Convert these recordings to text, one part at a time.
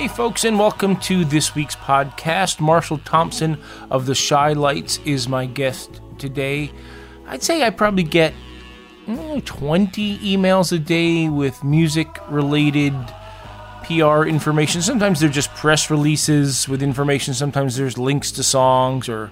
Hey, folks, and welcome to this week's podcast. Marshall Thompson of the Chi-Lites is my guest today. I'd say I probably get mm, 20 emails a day with music related PR information. Sometimes they're just press releases with information, sometimes there's links to songs or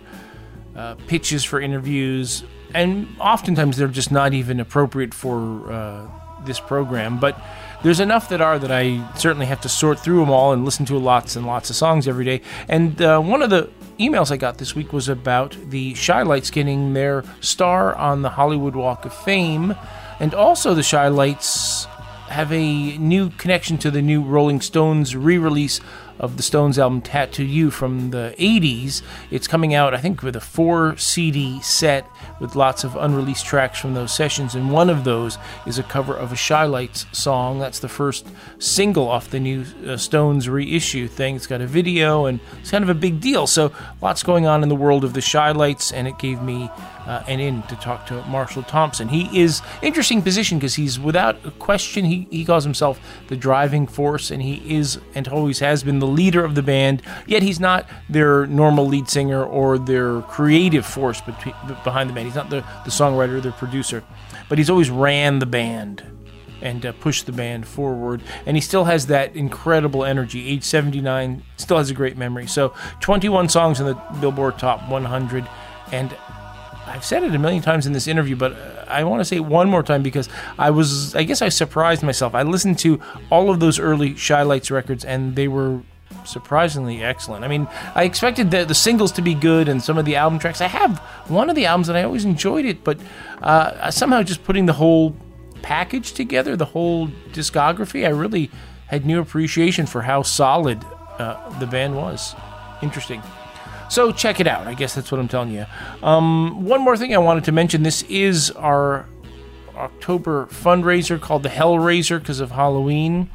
uh, pitches for interviews, and oftentimes they're just not even appropriate for uh, this program. But there's enough that are that I certainly have to sort through them all and listen to lots and lots of songs every day. And uh, one of the emails I got this week was about the Chi-Lites getting their star on the Hollywood Walk of Fame, and also the Chi-Lites have a new connection to the new Rolling Stones re-release of the Stones album Tattoo You from the 80s. It's coming out, I think, with a four CD set with lots of unreleased tracks from those sessions, and one of those is a cover of a Chi-Lites song. That's the first single off the new uh, Stones reissue thing. It's got a video, and it's kind of a big deal. So, lots going on in the world of the Chi-Lites, and it gave me uh, and in to talk to Marshall Thompson. He is interesting position because he's without a question he, he calls himself the driving force and he is and always has been the leader of the band. Yet he's not their normal lead singer or their creative force between, behind the band. He's not the, the songwriter, the producer, but he's always ran the band and uh, pushed the band forward. And he still has that incredible energy. Age 79, still has a great memory. So 21 songs in the Billboard Top 100. And I've said it a million times in this interview, but I want to say it one more time because I was, I guess I surprised myself. I listened to all of those early Chi-Lites records and they were surprisingly excellent. I mean, I expected the, the singles to be good and some of the album tracks. I have one of the albums and I always enjoyed it, but uh, somehow just putting the whole package together, the whole discography, I really had new appreciation for how solid uh, the band was. Interesting. So check it out. I guess that's what I'm telling you. Um, one more thing I wanted to mention this is our October fundraiser called the Hellraiser because of Halloween.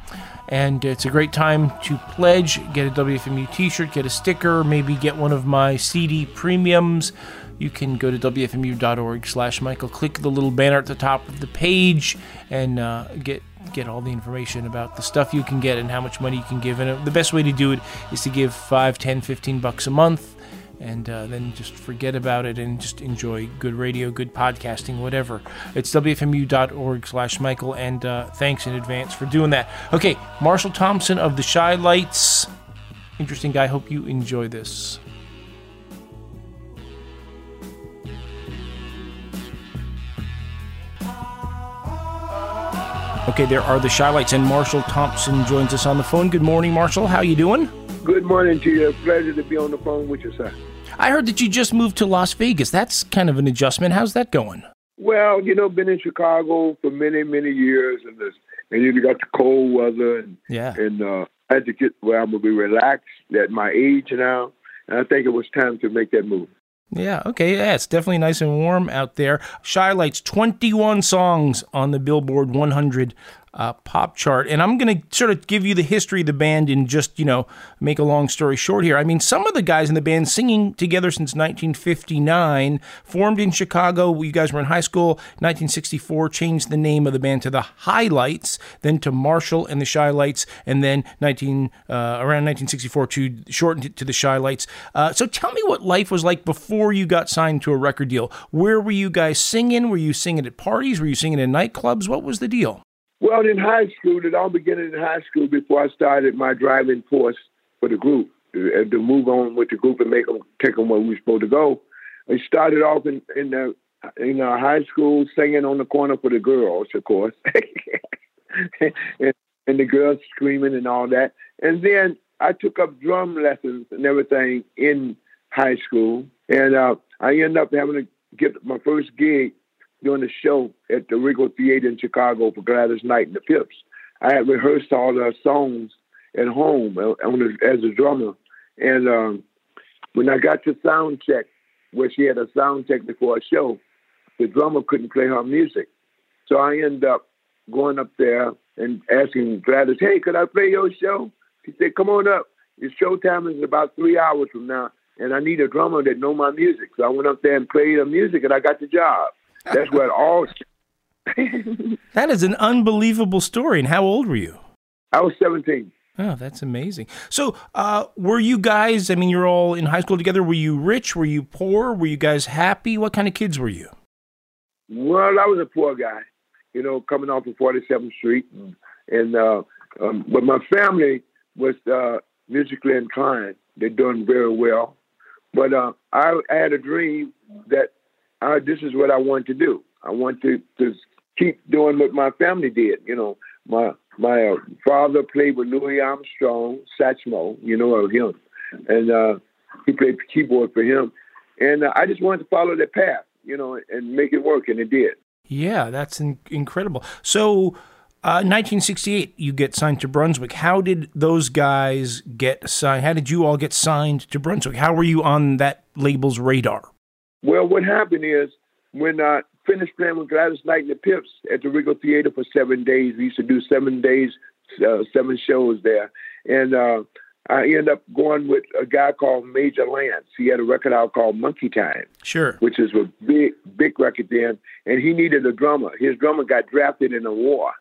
And it's a great time to pledge, get a WFMU t shirt, get a sticker, maybe get one of my CD premiums. You can go to WFMU.org slash Michael, click the little banner at the top of the page, and uh, get get all the information about the stuff you can get and how much money you can give. And the best way to do it is to give 5, 10, 15 bucks a month and uh, then just forget about it and just enjoy good radio, good podcasting, whatever. It's wfmu.org slash Michael, and uh, thanks in advance for doing that. Okay, Marshall Thompson of the Chi-Lites. Interesting guy. Hope you enjoy this. Okay, there are the Chi-Lites, and Marshall Thompson joins us on the phone. Good morning, Marshall. How you doing? Good morning to you. Pleasure to be on the phone with you, sir. I heard that you just moved to Las Vegas. That's kind of an adjustment. How's that going? Well, you know, been in Chicago for many, many years, and this, and you got the cold weather, and yeah, and uh, I had to get where I'm gonna be relaxed at my age now, and I think it was time to make that move. Yeah, okay, yeah, it's definitely nice and warm out there. Chi-Lites 21 songs on the Billboard 100 uh, pop chart. And I'm going to sort of give you the history of the band and just, you know, make a long story short here. I mean, some of the guys in the band singing together since 1959, formed in Chicago. You guys were in high school. 1964, changed the name of the band to the Hi-Lites, then to Marshall and the Chi-Lites, and then 19 uh, around 1964 to shorten it to the Chi-Lites. Uh, so tell me what life was like before you got signed to a record deal. Where were you guys singing? Were you singing at parties? Were you singing in nightclubs? What was the deal? Well, in high school, it all began in high school before I started my driving force for the group and to move on with the group and make them take them where we were supposed to go. I started off in in the in our high school singing on the corner for the girls, of course, and, and the girls screaming and all that. And then I took up drum lessons and everything in high school, and uh, I ended up having to get my first gig doing a show at the Regal Theater in Chicago for Gladys Knight and the Pips. I had rehearsed all the songs at home uh, as a drummer. And um, when I got to sound check, where she had a sound check before a show, the drummer couldn't play her music. So I ended up going up there and asking Gladys, hey, could I play your show? She said, come on up. Your show time is about three hours from now, and I need a drummer that know my music. So I went up there and played her music, and I got the job. That's what all. that is an unbelievable story. And how old were you? I was 17. Oh, that's amazing. So, uh, were you guys, I mean, you're all in high school together. Were you rich? Were you poor? Were you guys happy? What kind of kids were you? Well, I was a poor guy, you know, coming off of 47th Street. And, and uh, um, but my family was uh, musically inclined. They're doing very well. But uh, I, I had a dream that I, this is what I want to do. I want to, to keep doing what my family did. You know, my my uh, father played with Louis Armstrong, Satchmo, you know of him, and uh, he played keyboard for him. And uh, I just wanted to follow that path, you know, and make it work, and it did. Yeah, that's in- incredible. So. Uh, 1968, you get signed to Brunswick. How did those guys get signed? How did you all get signed to Brunswick? How were you on that label's radar? Well, what happened is when I finished playing with Gladys Knight and the Pips at the Regal Theater for seven days, we used to do seven days, uh, seven shows there. And uh, I ended up going with a guy called Major Lance. He had a record out called Monkey Time. Sure. Which is a big, big record then. And he needed a drummer. His drummer got drafted in a war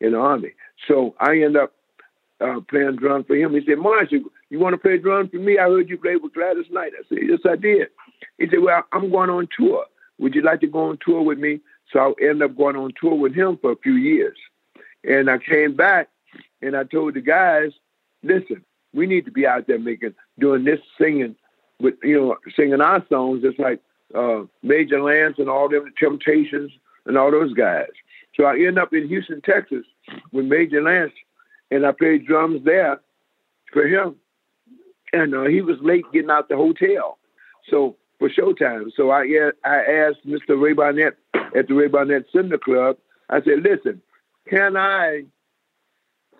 in the Army. So I ended up uh, playing drums for him. He said, Marsh, you, you want to play drums for me? I heard you play with Gladys Knight. I said, yes, I did. He said, well, I'm going on tour. Would you like to go on tour with me? So I ended up going on tour with him for a few years. And I came back and I told the guys, listen, we need to be out there making, doing this singing, with you know, singing our songs just like uh, Major Lance and all them, the Temptations and all those guys. So I ended up in Houston, Texas with Major Lance, and I played drums there for him. And uh, he was late getting out the hotel. So for Showtime. So I I asked Mr. Ray Barnett at the Ray Barnett Cinder Club. I said, "Listen, can I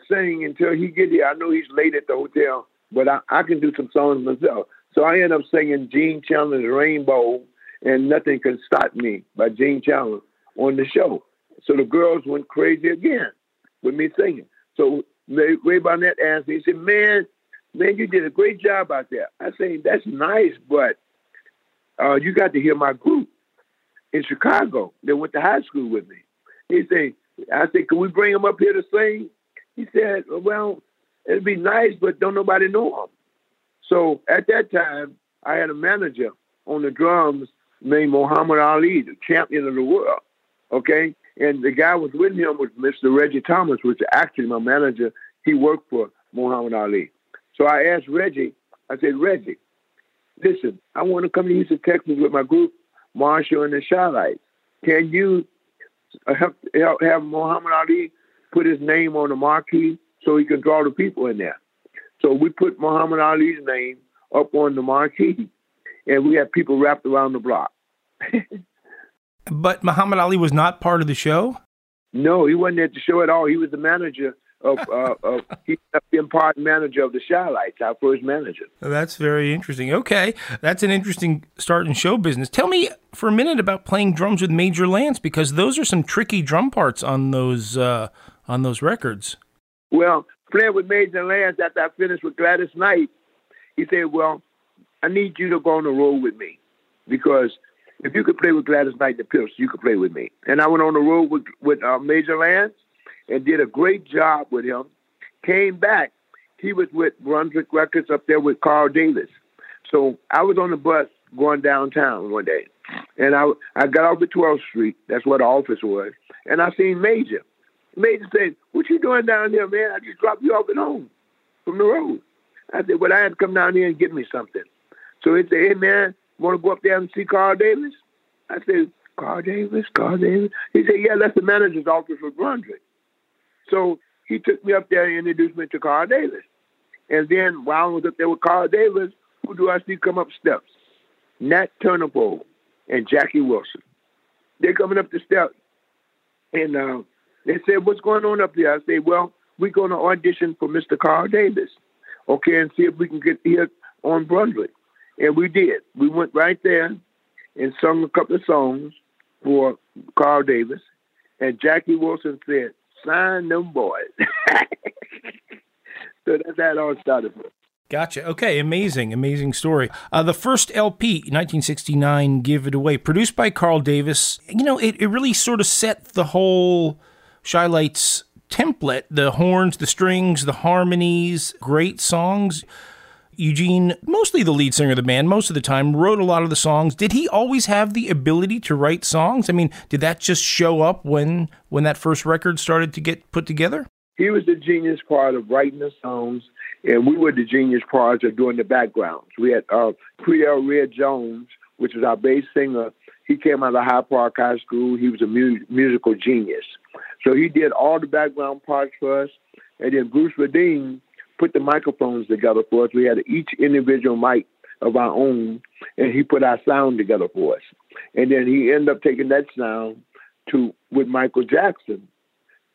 sing until he get here? I know he's late at the hotel, but I, I can do some songs myself." So I end up singing Gene Chandler's Rainbow and Nothing Can Stop Me by Gene Chandler on the show. So the girls went crazy again with me singing. So Ray Barnett asked me, he said, "Man, man, you did a great job out there." I said, "That's nice, but." Uh, you got to hear my group in Chicago. They went to high school with me. He said, I said, can we bring them up here to sing? He said, well, it'd be nice, but don't nobody know them. So at that time, I had a manager on the drums named Muhammad Ali, the champion of the world. Okay. And the guy was with him was Mr. Reggie Thomas, which actually my manager. He worked for Muhammad Ali. So I asked Reggie, I said, Reggie, listen, I want to come to Houston, Texas with my group, Marshall and the Chi-Lites. Can you help, help have Muhammad Ali put his name on the marquee so he can draw the people in there? So we put Muhammad Ali's name up on the marquee, and we had people wrapped around the block. but Muhammad Ali was not part of the show? No, he wasn't at the show at all. He was the manager of, uh, of he's been part manager of the Chi-Lites, our first manager. That's very interesting. Okay, that's an interesting start in show business. Tell me for a minute about playing drums with Major Lance because those are some tricky drum parts on those uh, on those records. Well, playing with Major Lance after I finished with Gladys Knight, he said, "Well, I need you to go on the road with me because." If you could play with Gladys Knight the Pips, you could play with me. And I went on the road with with uh, Major Lance, and did a great job with him. Came back. He was with Brunswick Records up there with Carl Davis. So I was on the bus going downtown one day, and I I got off at 12th Street. That's where the office was, and I seen Major. Major said, "What you doing down there, man? I just dropped you off at home from the road." I said, "Well, I had to come down here and get me something." So he said, "Hey, man, want to go up there and see Carl Davis?" I said, "Carl Davis, Carl Davis." He said, "Yeah, that's the manager's office for Brunswick." So he took me up there and introduced me to Carl Davis. And then while I was up there with Carl Davis, who do I see come up steps? Nat Tarnopol and Jackie Wilson. They're coming up the steps. And uh, they said, What's going on up there? I said, Well, we're going to audition for Mr. Carl Davis, okay, and see if we can get here on Brunswick. And we did. We went right there and sung a couple of songs for Carl Davis. And Jackie Wilson said, sign them boys. so that's how it all started. Gotcha. Okay, amazing, amazing story. Uh, the first LP, 1969, Give It Away, produced by Carl Davis. You know, it, it really sort of set the whole Chi-Lites template the horns, the strings, the harmonies, great songs. Eugene, mostly the lead singer of the band, most of the time, wrote a lot of the songs. Did he always have the ability to write songs? I mean, did that just show up when when that first record started to get put together? He was the genius part of writing the songs, and we were the genius part of doing the backgrounds. We had uh, Creadel Red Jones, which was our bass singer. He came out of High Park High School. He was a mu- musical genius. So he did all the background parts for us. And then Bruce Swedien put the microphones together for us. We had each individual mic of our own, and he put our sound together for us. And then he ended up taking that sound to with Michael Jackson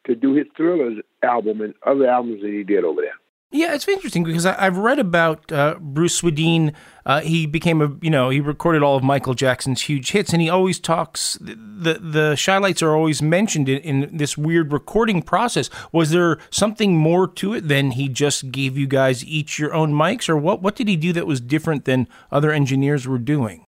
to do his Thrillers album and other albums that he did over there. Yeah, it's interesting because I, have read about uh, Bruce Swedien. Uh, he became a, you know, he recorded all of Michael Jackson's huge hits, and he always talks. The the Chi-Lites are always mentioned in, in, this weird recording process. Was there something more to it than he just gave you guys each your own mics, or what? What did he do that was different than other engineers were doing?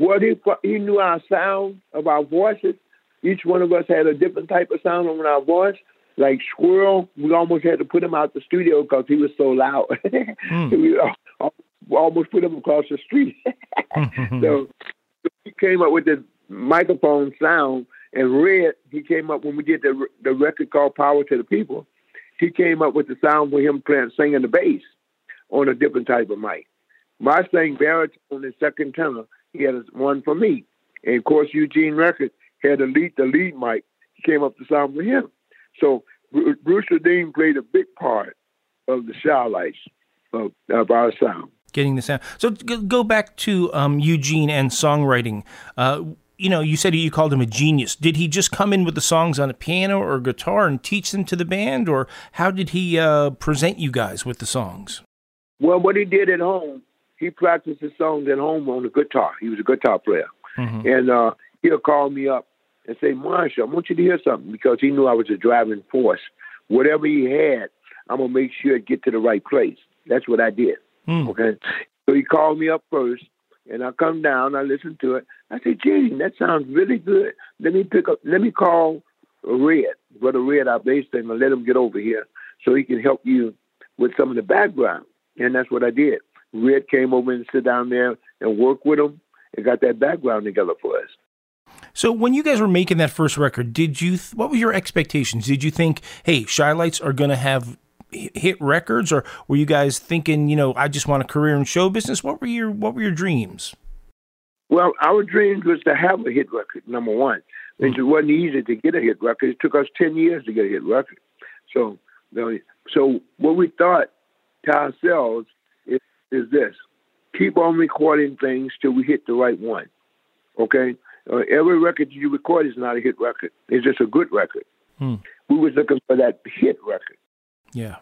Well, he he knew our sound of our voices. Each one of us had a different type of sound on our voice like Squirrel, we almost had to put him out the studio because he was so loud. mm. we almost put him across the street. so he came up with the microphone sound, and Red, he came up when we did the the record called Power to the People. He came up with the sound with him playing singing the bass on a different type of mic. My sang baritone and second tenor. He had one for me, and of course Eugene Record had the lead the lead mic. He came up the sound for him. So Bruce Swedien played a big part of the Chi-Lites of, of our sound. Getting the sound. So go back to um, Eugene and songwriting. Uh, you know, you said you called him a genius. Did he just come in with the songs on a piano or guitar and teach them to the band, or how did he uh, present you guys with the songs? Well, what he did at home, he practiced his songs at home on the guitar. He was a guitar player, mm-hmm. and uh, he'll call me up and say, Marshall, I want you to hear something because he knew I was a driving force. Whatever he had, I'm gonna make sure it get to the right place. That's what I did. Mm. Okay. So he called me up first and I come down, I listen to it. I said, Gene, that sounds really good. Let me pick up let me call Red, Brother Red, our bass player, and let him get over here so he can help you with some of the background. And that's what I did. Red came over and sit down there and work with him and got that background together for us. So when you guys were making that first record, did you th- what were your expectations? Did you think, hey, Chi-Lites are going to have hit records, or were you guys thinking, you know, I just want a career in show business? What were your what were your dreams? Well, our dreams was to have a hit record. Number one, mm. it wasn't easy to get a hit record. It took us ten years to get a hit record. So, so what we thought to ourselves is, is this: keep on recording things till we hit the right one. Okay, uh, every record you record is not a hit record. It's just a good record. Hmm. We was looking for that hit record. Yeah.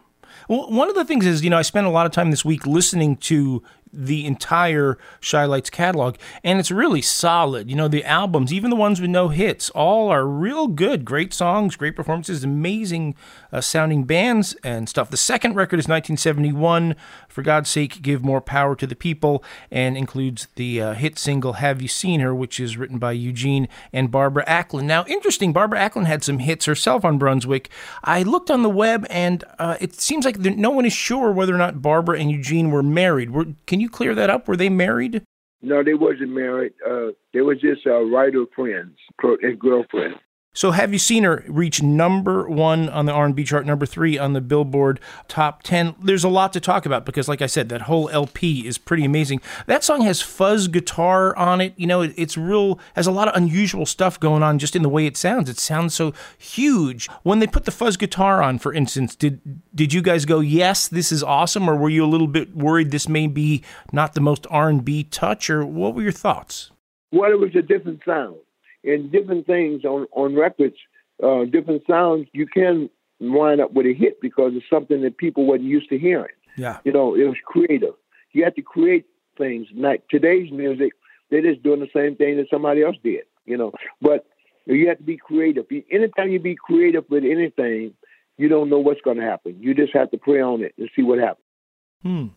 Well, one of the things is, you know, I spent a lot of time this week listening to the entire Chi-Lites catalog, and it's really solid. You know, the albums, even the ones with no hits, all are real good. Great songs, great performances, amazing uh, sounding bands and stuff. The second record is 1971, For God's Sake, Give More Power to the People, and includes the uh, hit single Have You Seen Her, which is written by Eugene and Barbara Acklin. Now, interesting, Barbara Acklin had some hits herself on Brunswick. I looked on the web, and uh, it seems like no one is sure whether or not Barbara and Eugene were married. Were, can you you clear that up? Were they married? No, they wasn't married. Uh, they were just uh, writer friends and girlfriends. So, have you seen her reach number one on the R&B chart, number three on the Billboard Top 10? There's a lot to talk about because, like I said, that whole LP is pretty amazing. That song has fuzz guitar on it. You know, it, it's real, has a lot of unusual stuff going on just in the way it sounds. It sounds so huge. When they put the fuzz guitar on, for instance, did did you guys go, yes, this is awesome, or were you a little bit worried this may be not the most R&B touch, or what were your thoughts? Well, it was a different sound and different things on on records, uh, different sounds, you can wind up with a hit because it's something that people wasn't used to hearing. Yeah, you know, it was creative. You had to create things. Like today's music, they're just doing the same thing that somebody else did. You know, but you have to be creative. Anytime you be creative with anything, you don't know what's going to happen. You just have to pray on it and see what happens. Hmm.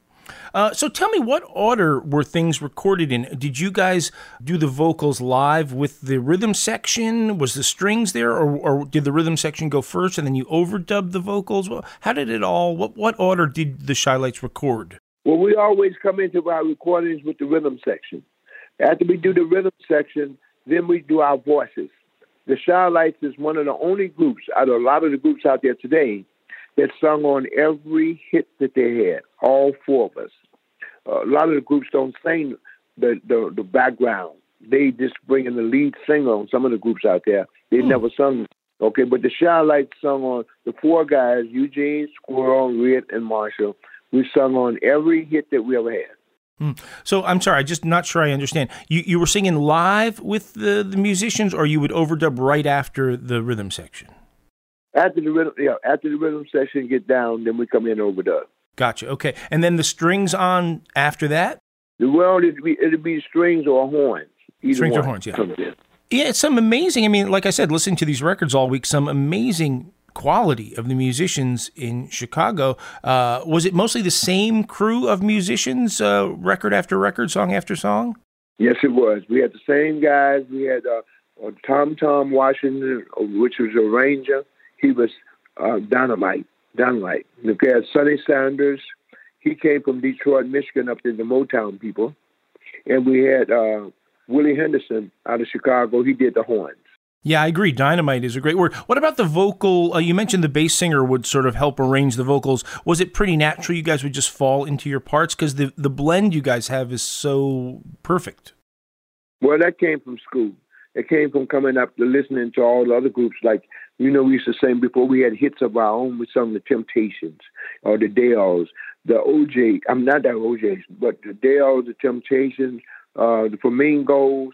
Uh, so tell me, what order were things recorded in? Did you guys do the vocals live with the rhythm section? Was the strings there, or, or did the rhythm section go first and then you overdubbed the vocals? How did it all? What what order did the Chi-Lites record? Well, we always come into our recordings with the rhythm section. After we do the rhythm section, then we do our voices. The Chi-Lites is one of the only groups out of a lot of the groups out there today that sung on every hit that they had, all four of us. Uh, a lot of the groups don't sing the, the, the background. They just bring in the lead singer on some of the groups out there. They hmm. never sung. Okay, but the Chi-Lites sung on the four guys, Eugene, Squirrel, Red, and Marshall. We sung on every hit that we ever had. Hmm. So I'm sorry, I'm just not sure I understand. You you were singing live with the, the musicians, or you would overdub right after the rhythm section? After the rhythm, yeah, after the rhythm section get down, then we come in overdub. Gotcha. Okay, and then the strings on after that. Well, it'd be it'd be strings or horns. strings or horns, yeah. Yeah, it's some amazing. I mean, like I said, listening to these records all week, some amazing quality of the musicians in Chicago. Uh, was it mostly the same crew of musicians, uh, record after record, song after song? Yes, it was. We had the same guys. We had uh, uh Tom Tom Washington, uh, which was arranger. He was uh, dynamite, dynamite. We had Sonny Sanders. He came from Detroit, Michigan, up to the Motown people. And we had uh, Willie Henderson out of Chicago. He did the horns. Yeah, I agree. Dynamite is a great word. What about the vocal? Uh, you mentioned the bass singer would sort of help arrange the vocals. Was it pretty natural? You guys would just fall into your parts because the the blend you guys have is so perfect. Well, that came from school. It came from coming up to listening to all the other groups. Like you know, we used to sing before we had hits of our own. We sung the Temptations or the Dells, the OJ. I'm not that OJ's, but the Dells, the Temptations, uh, the Flamingos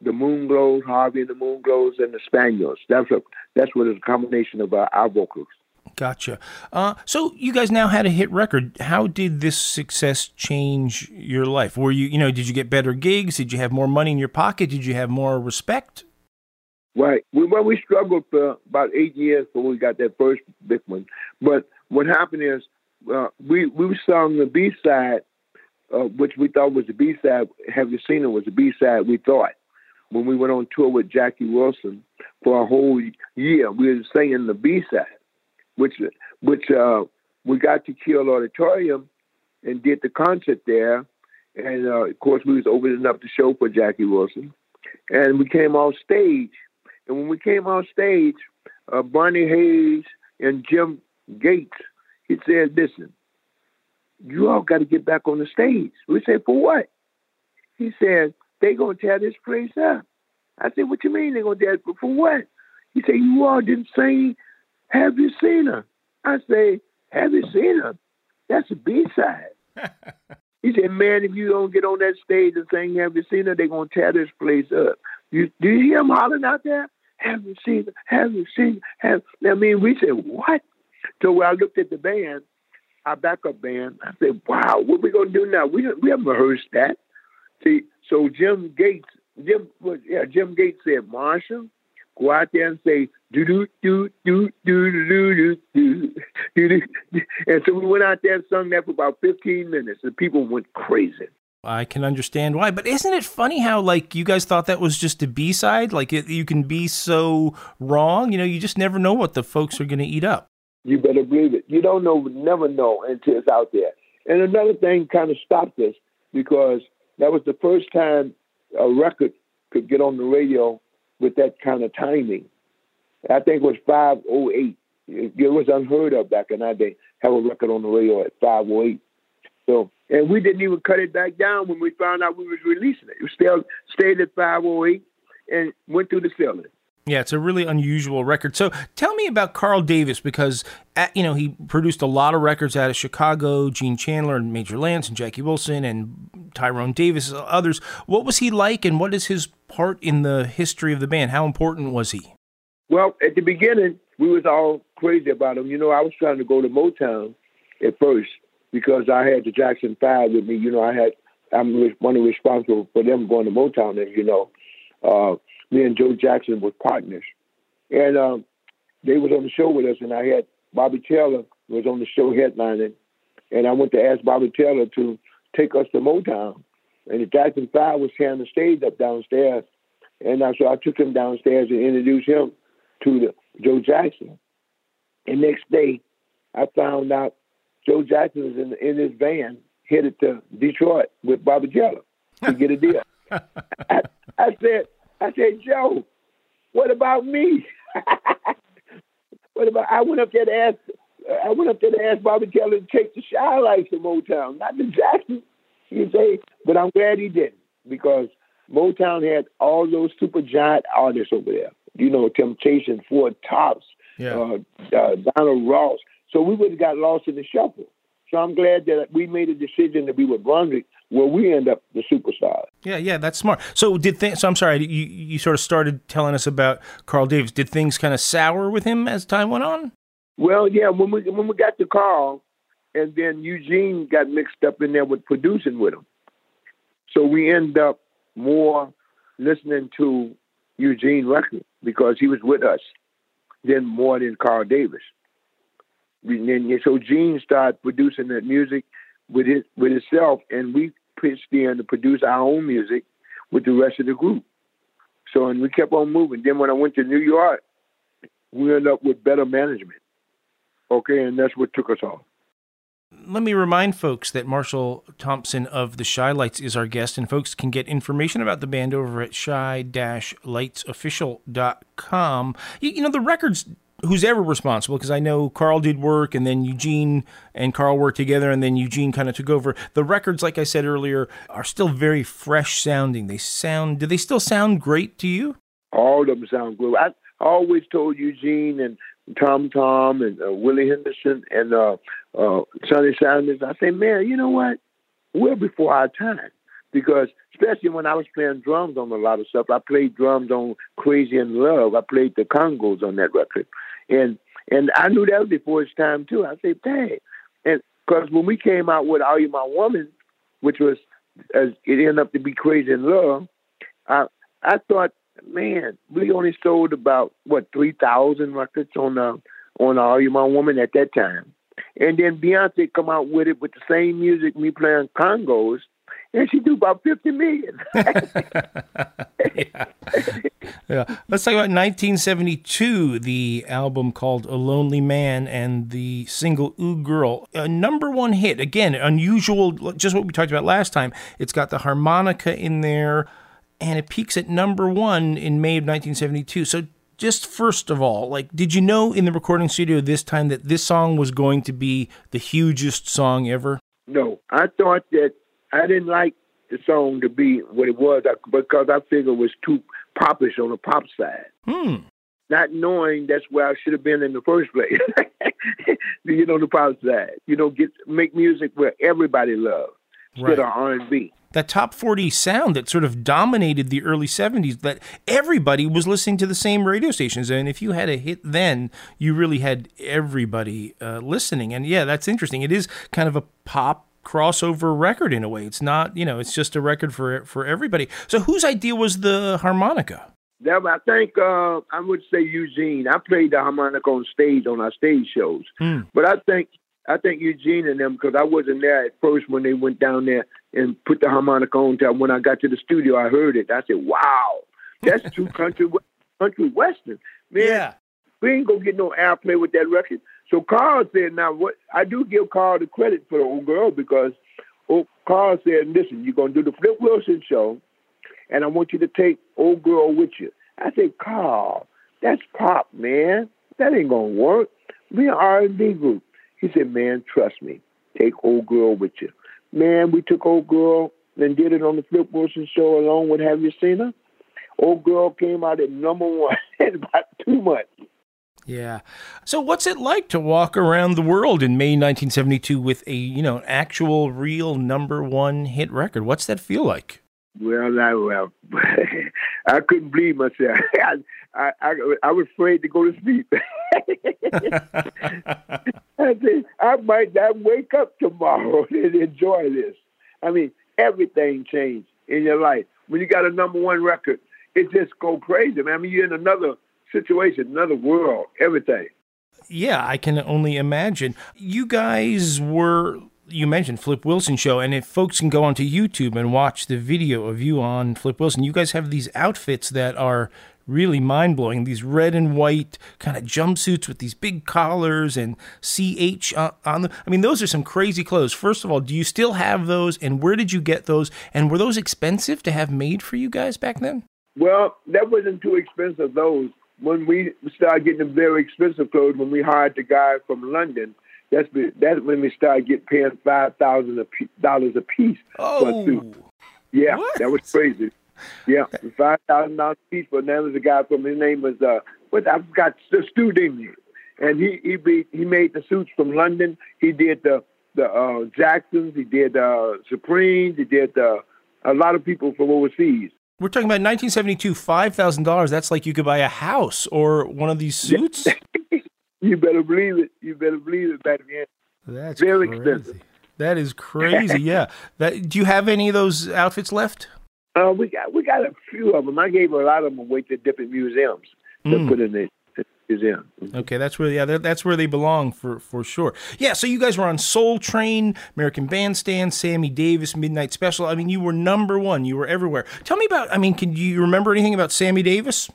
the Moonglows, Harvey and the Moonglows, and the Spaniels. That's a that's what is a combination of our, our vocals. Gotcha. Uh, so you guys now had a hit record. How did this success change your life? Were you, you know, did you get better gigs? Did you have more money in your pocket? Did you have more respect? Right. We, well, we struggled for about eight years before we got that first big one. But what happened is uh, we we sung the B side, uh, which we thought was the B side. Have you seen it? Was the B side? We thought when we went on tour with Jackie Wilson for a whole year. We were singing the B side, which which uh, we got to Kiel Auditorium and did the concert there. And uh, of course, we was opening up the show for Jackie Wilson, and we came off stage. And when we came on stage, uh, Barney Hayes and Jim Gates, he said, "Listen, you all got to get back on the stage." We said, "For what?" He said, they gonna tear this place up. I said, what you mean they gonna tear it for what? He said, you all didn't say, have you seen her? I say, have you seen her? That's a B side. he said, man, if you don't get on that stage and sing, have you seen her? They gonna tear this place up. You do you hear him hollering out there? Have you seen? Have you seen? Have I mean, we said, what? So when I looked at the band, our backup band, I said, wow, what we gonna do now? We we haven't rehearsed that. See, so Jim Gates, Jim, yeah, Jim Gates said, Marshall, go out there and say do do do do do do do do do. Do and so we went out there and sung that for about 15 minutes, and people went crazy. I can understand why, but isn't it funny how like you guys thought that was just a B side? Like it, you can be so wrong. You know, you just never know what the folks are going to eat up. You better believe it. You don't know, never know until it's out there. And another thing kind of stopped us because that was the first time a record could get on the radio with that kind of timing. I think it was 508. It was unheard of back in that day, have a record on the radio at 508. So, and we didn't even cut it back down when we found out we was releasing it. It still stayed at 508 and went through the ceiling. Yeah, it's a really unusual record. So tell me about Carl Davis because at, you know he produced a lot of records out of Chicago, Gene Chandler and Major Lance and Jackie Wilson and Tyrone Davis and others. What was he like, and what is his part in the history of the band? How important was he? Well, at the beginning, we was all crazy about him. You know, I was trying to go to Motown at first because I had the Jackson Five with me. You know, I had I'm one of responsible for them going to Motown, as you know. Uh, me and Joe Jackson were partners, and um, they was on the show with us, and I had Bobby Taylor was on the show headlining, and I went to ask Bobby Taylor to take us to Motown. And the Jackson Five was tearing the stage up downstairs. And I, so I took him downstairs and introduced him to the Joe Jackson. And next day, I found out Joe Jackson was in, in his van headed to Detroit with Bobby Geller to get a deal. I, I said, I said, Joe, what about me? what about? I went up there to ask. I went up there to ask Bobby Geller to take the Chi-Lites to Motown, not the Jackson. You say, but I'm glad he didn't because Motown had all those super giant artists over there. You know, Temptation, Four Tops, yeah. uh, uh, Diana Ross. So we would have got lost in the shuffle. So I'm glad that we made a decision to be with Brunswick, where we end up the superstar. Yeah, yeah, that's smart. So did th- so? I'm sorry, you you sort of started telling us about Carl Davis. Did things kind of sour with him as time went on? Well, yeah. When we when we got to Carl, and then Eugene got mixed up in there with producing with him. So we end up more listening to Eugene record because he was with us than more than Carl Davis. And so Gene started producing that music with his with himself, and we pitched in to produce our own music with the rest of the group. So and we kept on moving. Then when I went to New York, we ended up with better management. Okay, and that's what took us off. Let me remind folks that Marshall Thompson of the Chi-Lites is our guest, and folks can get information about the band over at chi-litesofficial.com. You, you know, the records who's ever responsible because I know Carl did work and then Eugene and Carl worked together and then Eugene kind of took over. The records, like I said earlier, are still very fresh sounding. They sound, do they still sound great to you? All of them sound good. I always told Eugene and Tom Tom and uh, Willie Henderson and uh, uh, Sonny Sanders, I say, man, you know what? We're before our time because especially when I was playing drums on a lot of stuff. I played drums on Crazy in Love. I played the congas on that record, and and I knew that was before its time too. I said, dang, and because when we came out with "Are You My Woman," which was as it ended up to be "Crazy in Love," I I thought, man, we only sold about what three thousand records on uh, on "Are You My Woman" at that time. And then Beyonce come out with it with the same music, me playing congas, and she do about fifty million. yeah. yeah. Let's talk about 1972, the album called "A Lonely Man" and the single "Ooh Girl," a number one hit. Again, unusual. Just what we talked about last time. It's got the harmonica in there, and it peaks at number one in May of 1972. So just first of all, like, did you know in the recording studio this time that this song was going to be the hugest song ever? No, I thought that I didn't like the song to be what it was because I figured it was too popish on the pop side. Hmm. Not knowing that's where I should have been in the first place. you know, the pop side. You know, get make music where everybody loves instead right. of R and B. That top 40 sound that sort of dominated the early 70s, that everybody was listening to the same radio stations. And if you had a hit then, you really had everybody uh, listening. And yeah, that's interesting. It is kind of a pop crossover record in a way. It's not, you know, it's just a record for for everybody. So whose idea was the harmonica? That I think uh, I would say Eugene. I played the harmonica on stage on our stage shows, hmm. but I think I think Eugene and them because I wasn't there at first when they went down there and put the harmonica on. Till when I got to the studio, I heard it. I said, "Wow, that's too country country western, man." Yeah. We ain't gonna get no airplay with that record. So Carl said, now what I do give Carl the credit for the old girl because oh, Carl said, listen, you're gonna do the Flip Wilson show, and I want you to take old girl with you. I said, Carl, that's pop, man. That ain't gonna work. We an R and B group. He said, man, trust me. Take old girl with you. Man, we took old girl and did it on the Flip Wilson show along with Have You Seen Her? Old girl came out at number one in about two months. Yeah. So what's it like to walk around the world in May 1972 with a, you know, actual real number 1 hit record? What's that feel like? Well, I well, I couldn't believe myself. I, I, I, was afraid to go to sleep. I said, I might not wake up tomorrow and enjoy this. I mean, everything changed in your life. When you got a number one record, it just go crazy, man. I mean, you're in another situation, another world, everything. Yeah, I can only imagine. You guys were you mentioned Flip Wilson show, and if folks can go onto YouTube and watch the video of you on Flip Wilson, you guys have these outfits that are really mind blowing. These red and white kind of jumpsuits with these big collars and CH on them. I mean, those are some crazy clothes. First of all, do you still have those, and where did you get those? And were those expensive to have made for you guys back then? Well, that wasn't too expensive. Those when we started getting the very expensive clothes, when we hired the guy from London, that's that's when we started getting paying five thousand dollars a piece oh. for a suit. Yeah, what? that was crazy. Yeah, five thousand dollars a piece. But now there's a guy from his name was uh, what I forgot the Stu Dingley, and he he be, he made the suits from London. He did the the uh, Jacksons. He did uh, Supremes. He did uh, a lot of people from overseas. We're talking about 1972, five thousand dollars. That's like you could buy a house or one of these suits. you better believe it. You better believe it back then. That's very crazy. expensive. That is crazy. yeah. That. Do you have any of those outfits left? Uh, we got we got a few of them. I gave a lot of them away to different museums to mm. put in the museum. Okay, that's where yeah, that's where they belong for for sure. Yeah, so you guys were on Soul Train, American Bandstand, Sammy Davis, Midnight Special. I mean, you were number one. You were everywhere. Tell me about. I mean, can you remember anything about Sammy Davis?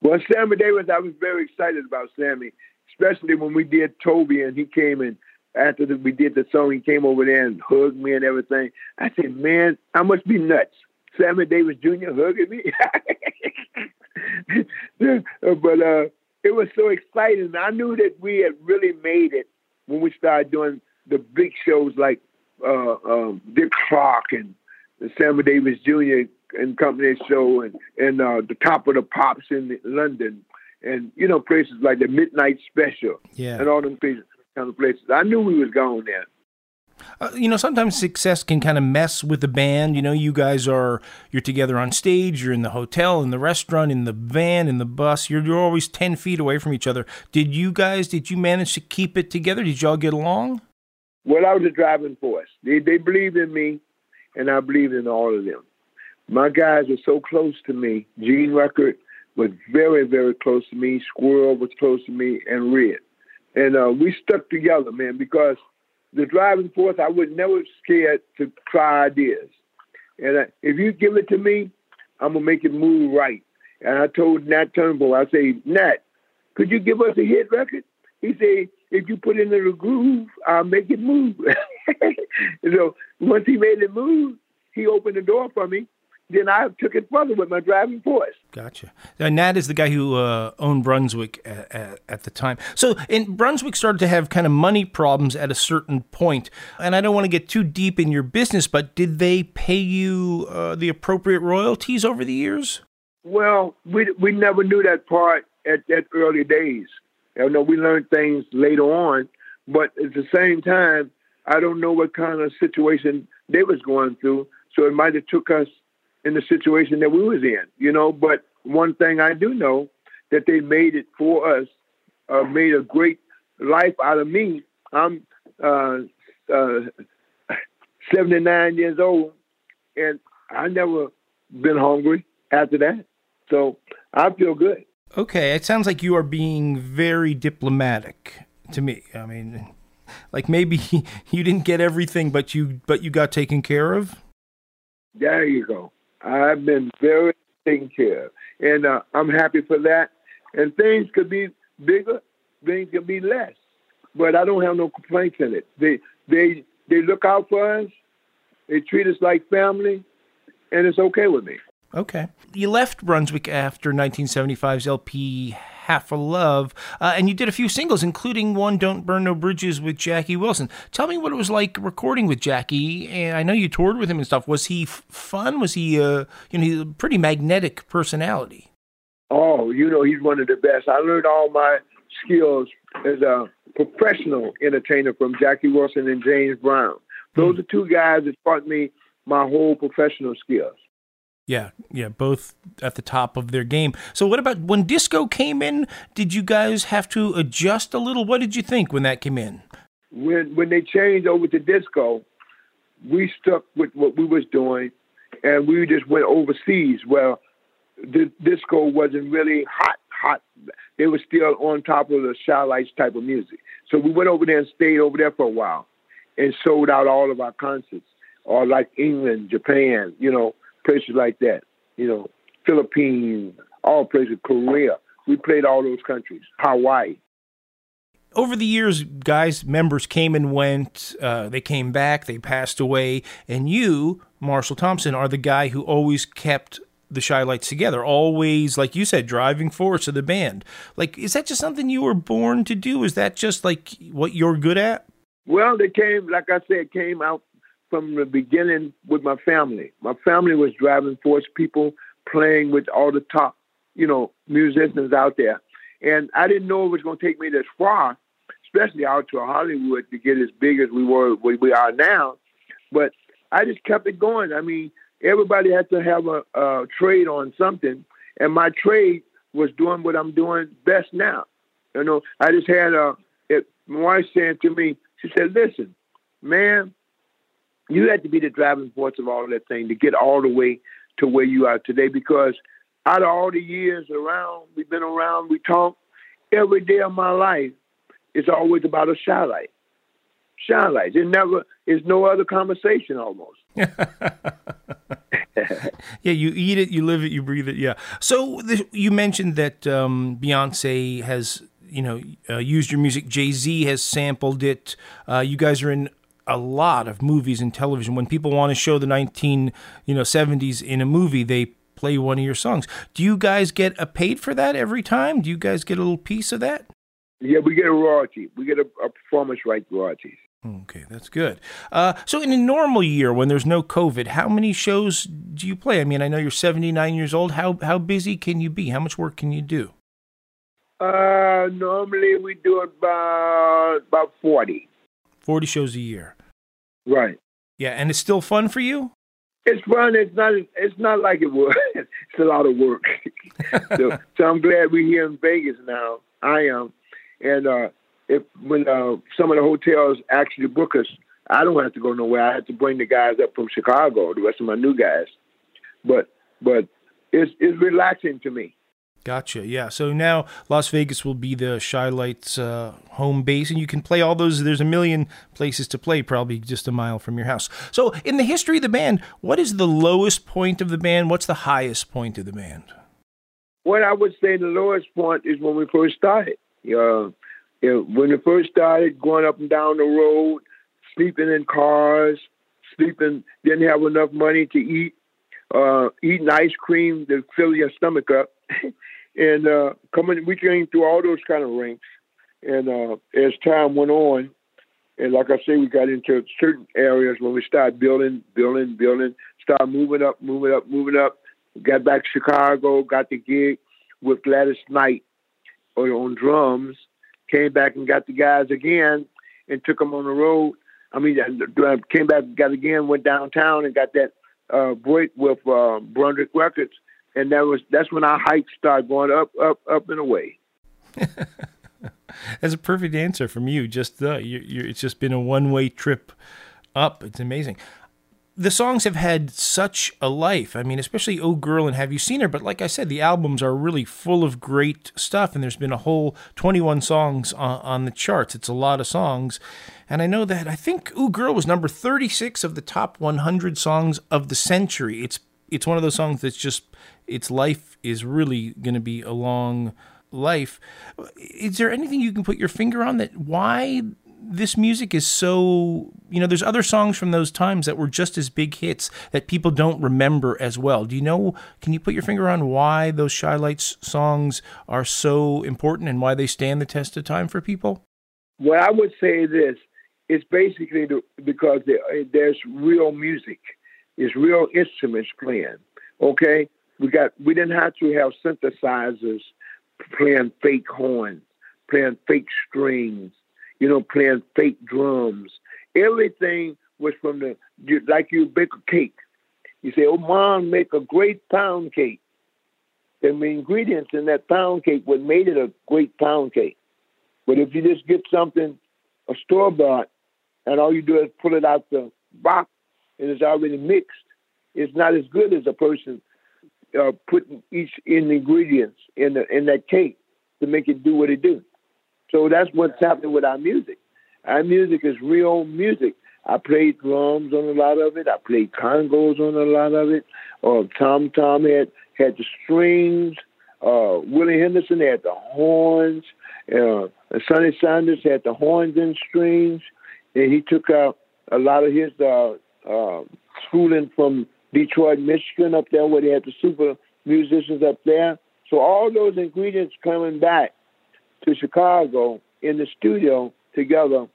Well, Sammy Davis, I was very excited about Sammy, especially when we did Toby and he came and after the, we did the song, he came over there and hugged me and everything. I said, man, I must be nuts. Sammy Davis Jr. hugging me. but uh, it was so exciting. I knew that we had really made it when we started doing the big shows like uh, um, Dick Clark and the Sammy Davis Jr. and company show and and uh, the Top of the Pops in London and you know places like the Midnight Special yeah. and all them places, kind of places. I knew we was going there. Uh, you know, sometimes success can kind of mess with the band. You know, you guys are you're together on stage, you're in the hotel, in the restaurant, in the van, in the bus. You're you're always ten feet away from each other. Did you guys? Did you manage to keep it together? Did y'all get along? Well, I was a driving force. They they believed in me, and I believed in all of them. My guys were so close to me. Gene Record was very very close to me. Squirrel was close to me, and Red, and uh, we stuck together, man, because the driving force, I was never scared to try ideas. And uh, if you give it to me, I'm gonna make it move right. And I told Nat Tarnopol, I say, Nat, could you give us a hit record? He said, if you put it in the groove, I'll make it move. so once he made it move, he opened the door for me then I took it further with my driving force. Gotcha. And Nat is the guy who uh, owned Brunswick at, at, at, the time. So, in Brunswick started to have kind of money problems at a certain point. And I don't want to get too deep in your business, but did they pay you uh, the appropriate royalties over the years? Well, we we never knew that part at that early days. You know, we learned things later on, but at the same time, I don't know what kind of situation they was going through. So it might have took us in the situation that we was in, you know. But one thing I do know that they made it for us, uh, made a great life out of me. I'm uh, uh, 79 years old, and I never been hungry after that. So I feel good. Okay, it sounds like you are being very diplomatic to me. I mean, like maybe you didn't get everything, but you but you got taken care of. There you go. I've been very taken care of. And uh, I'm happy for that. And things could be bigger, things could be less. But I don't have no complaints in it. They they they look out for us, they treat us like family, and it's okay with me. Okay. You left Brunswick after 1975's LP Half a Love, uh, and you did a few singles, including one "Don't Burn No Bridges" with Jackie Wilson. Tell me what it was like recording with Jackie. And I know you toured with him and stuff. Was he f- fun? Was he, uh, you know, he's a pretty magnetic personality? Oh, you know, he's one of the best. I learned all my skills as a professional entertainer from Jackie Wilson and James Brown. Those mm. are two guys that taught me my whole professional skills. Yeah, yeah, both at the top of their game. So, what about when disco came in? Did you guys have to adjust a little? What did you think when that came in? When when they changed over to disco, we stuck with what we was doing, and we just went overseas. Well, the disco wasn't really hot, hot. They were still on top of the Chi-Lites type of music. So we went over there and stayed over there for a while, and sold out all of our concerts, or like England, Japan, you know, places like that, you know, Philippines, all places, Korea. We played all those countries, Hawaii. Over the years, guys, members came and went. Uh, they came back, they passed away. And you, Marshall Thompson, are the guy who always kept the Chi-Lites together, always, like you said, driving force of the band. Like, is that just something you were born to do? Is that just like what you're good at? Well, they came, like I said, came out from the beginning with my family. My family was driving force people playing with all the top, you know, musicians out there. And I didn't know it was going to take me this far, especially out to Hollywood to get as big as we were, we are now. But I just kept it going. I mean, everybody had to have a, a trade on something, and my trade was doing what I'm doing best now. You know, I just had a my wife saying to me, she said, "Listen, man, you had to be the driving force of all that thing to get all the way to where you are today. Because out of all the years around, we've been around, we talk every day of my life. It's always about a Chi-Lite. Chi-Lites. It never is no other conversation almost. yeah, you eat it, you live it, you breathe it. Yeah. So the, you mentioned that um, Beyonce has, you know, uh, used your music. Jay Z has sampled it. Uh, you guys are in a lot of movies and television. When people want to show the nineteen, you know, seventies in a movie, they play one of your songs. Do you guys get a paid for that every time? Do you guys get a little piece of that? Yeah, we get a royalty. We get a, a performance right royalties. Okay, that's good. Uh, so, in a normal year when there's no COVID, how many shows do you play? I mean, I know you're 79 years old. How how busy can you be? How much work can you do? Uh, normally we do about about 40. 40 shows a year. Right. Yeah, and it's still fun for you. It's fun. It's not. It's not like it was. it's a lot of work. so, so I'm glad we're here in Vegas now. I am, and uh, if when uh, some of the hotels actually book us, I don't have to go nowhere. I have to bring the guys up from Chicago, the rest of my new guys. But but it's it's relaxing to me. Gotcha. Yeah. So now Las Vegas will be the Chi-Lites uh, home base, and you can play all those. There's a million places to play, probably just a mile from your house. So, in the history of the band, what is the lowest point of the band? What's the highest point of the band? What I would say the lowest point is when we first started. Uh, when we first started going up and down the road, sleeping in cars, sleeping, didn't have enough money to eat, uh, eating ice cream to fill your stomach up. and uh, coming, we came through all those kind of ranks. And uh, as time went on, and like I say, we got into certain areas when we started building, building, building, started moving up, moving up, moving up. Got back to Chicago, got the gig with Gladys Knight on drums, came back and got the guys again and took them on the road. I mean, came back, got again, went downtown and got that uh, break with uh, Brunswick Records, and that was that's when our hikes started going up, up, up and away. that's a perfect answer from you. Just the you, you, it's just been a one way trip up. It's amazing the songs have had such a life. I mean, especially Oh Girl and Have You Seen Her? But like I said, the albums are really full of great stuff, and there's been a whole 21 songs on, on the charts. It's a lot of songs. And I know that I think Oh Girl was number 36 of the top 100 songs of the century. It's it's one of those songs that's just its life is really going to be a long life. Is there anything you can put your finger on that why this music is so you know there's other songs from those times that were just as big hits that people don't remember as well. Do you know can you put your finger on why those Chi-Lites songs are so important and why they stand the test of time for people? Well i would say this. It's basically because there's real music it's real instruments playing okay we got we didn't have to have synthesizers playing fake horns playing fake strings you know, playing fake drums. Everything was from the like you bake a cake. You say, "Oh, mom, make a great pound cake." And the ingredients in that pound cake what made it a great pound cake. But if you just get something a store bought, and all you do is pull it out the box and it's already mixed, it's not as good as a person uh, putting each in the ingredients in the, in that cake to make it do what it do. So that's what's happening with our music. Our music is real music. I played drums on a lot of it. I played congas on a lot of it. Uh, Tom Tom had had the strings. Uh, Willie Henderson had the horns. Uh, Sonny Sanders had the horns and strings, and he took out a lot of his uh, uh, schooling from Detroit, Michigan, up there where they had the super musicians up there. So all those ingredients coming back to Chicago in the studio together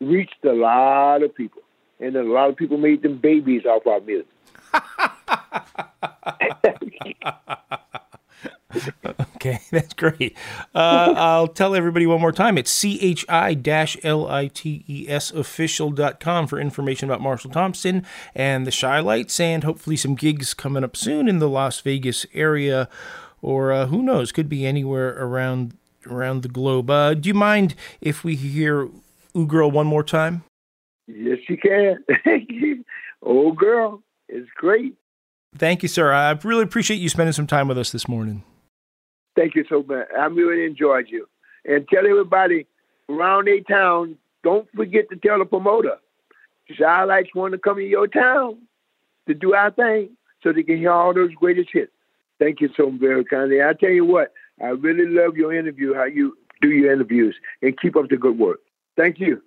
reached a lot of people, and a lot of people made them babies off our music. okay, that's great. Uh, I'll tell everybody one more time. It's chi-lite's official.com for information about Marshall Thompson and the Chi-Lites, and hopefully some gigs coming up soon in the Las Vegas area, or uh, who knows, could be anywhere around around the globe. Uh, do you mind if we hear "Ooh Girl" one more time? Yes, you can. oh, girl, it's great. Thank you, sir. I really appreciate you spending some time with us this morning. Thank you so much. I really enjoyed you. And tell everybody around a town, don't forget to tell the promoter. Chi-Lites want to come in your town to do our thing so they can hear all those greatest hits. Thank you so very kindly. I tell you what, I really love your interview, how you do your interviews, and keep up the good work. Thank you.